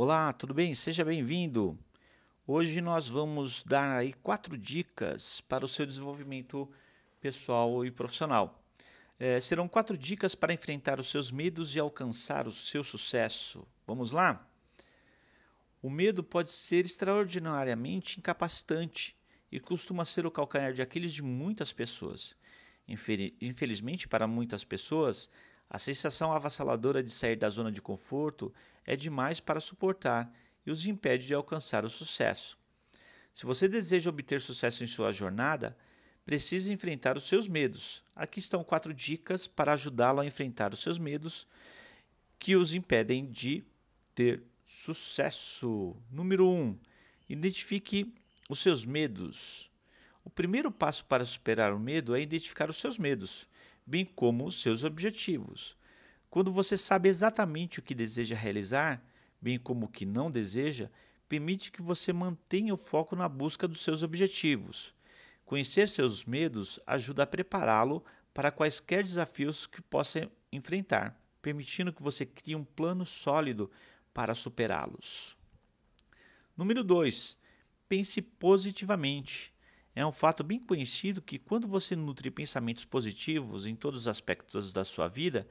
Olá, tudo bem? Seja bem-vindo. Hoje nós vamos dar aí quatro dicas para o seu desenvolvimento pessoal e profissional. É, serão quatro dicas para enfrentar os seus medos e alcançar o seu sucesso. Vamos lá? O medo pode ser extraordinariamente incapacitante e costuma ser o calcanhar de Aquiles de muitas pessoas. Infelizmente, para muitas pessoas, a sensação avassaladora de sair da zona de conforto é demais para suportar e os impede de alcançar o sucesso. Se você deseja obter sucesso em sua jornada, precisa enfrentar os seus medos. Aqui estão quatro dicas para ajudá-lo a enfrentar os seus medos que os impedem de ter sucesso. Número 1. Um, identifique os seus medos. O primeiro passo para superar o medo é identificar os seus medos, bem como os seus objetivos. Quando você sabe exatamente o que deseja realizar, bem como o que não deseja, permite que você mantenha o foco na busca dos seus objetivos. Conhecer seus medos ajuda a prepará-lo para quaisquer desafios que possa enfrentar, permitindo que você crie um plano sólido para superá-los. Número 2. Pense positivamente. É um fato bem conhecido que quando você nutre pensamentos positivos em todos os aspectos da sua vida,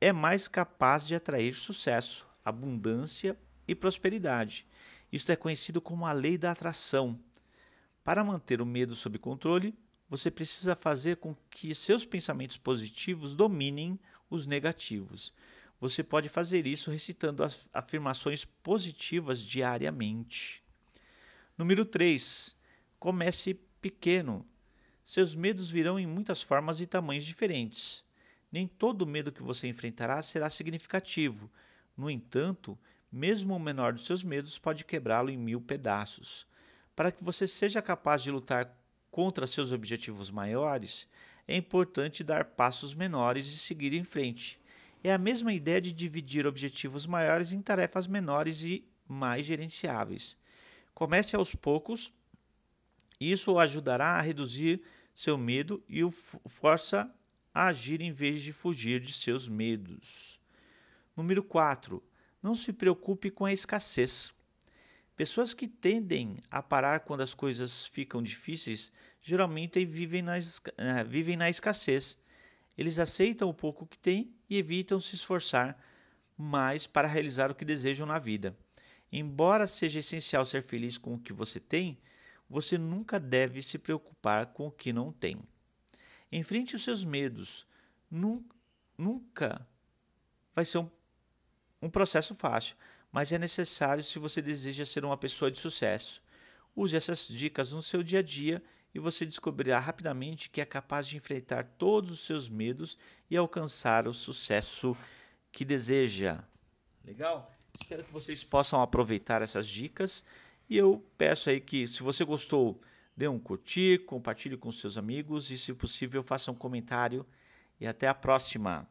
é mais capaz de atrair sucesso, abundância e prosperidade. Isto é conhecido como a lei da atração. Para manter o medo sob controle, você precisa fazer com que seus pensamentos positivos dominem os negativos. Você pode fazer isso recitando afirmações positivas diariamente. Número 3. Comece pequeno. Seus medos virão em muitas formas e tamanhos diferentes. Nem todo medo que você enfrentará será significativo. No entanto, mesmo o menor dos seus medos pode quebrá-lo em mil pedaços. Para que você seja capaz de lutar contra seus objetivos maiores, é importante dar passos menores e seguir em frente. É a mesma ideia de dividir objetivos maiores em tarefas menores e mais gerenciáveis. Comece aos poucos, isso o ajudará a reduzir seu medo e o força a agir em vez de fugir de seus medos. Número 4. Não se preocupe com a escassez. Pessoas que tendem a parar quando as coisas ficam difíceis geralmente vivem na, uh, vivem na escassez. Eles aceitam o pouco que têm e evitam se esforçar mais para realizar o que desejam na vida. Embora seja essencial ser feliz com o que você tem, você nunca deve se preocupar com o que não tem. Enfrente os seus medos. Nunca vai ser um, um processo fácil, mas é necessário se você deseja ser uma pessoa de sucesso. Use essas dicas no seu dia a dia e você descobrirá rapidamente que é capaz de enfrentar todos os seus medos e alcançar o sucesso que deseja. Legal? Espero que vocês possam aproveitar essas dicas e eu peço aí que, se você gostou, dê um curtir, compartilhe com seus amigos e, se possível, faça um comentário. E até a próxima!